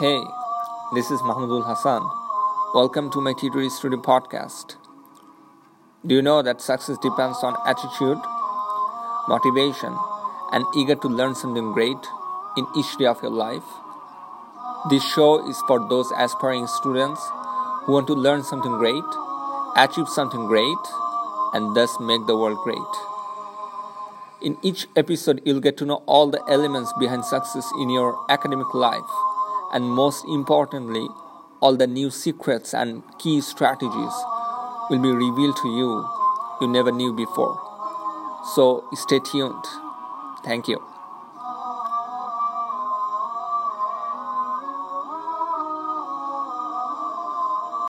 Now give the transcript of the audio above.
Hey, this is Mahmudul Hassan. Welcome to my Tutory Studio podcast. Do you know that success depends on attitude, motivation, and eager to learn something great in each day of your life? This show is for those aspiring students who want to learn something great, achieve something great, and thus make the world great. In each episode, you'll get to know all the elements behind success in your academic life, and most importantly, all the new secrets and key strategies will be revealed to you you never knew before. So stay tuned. Thank you.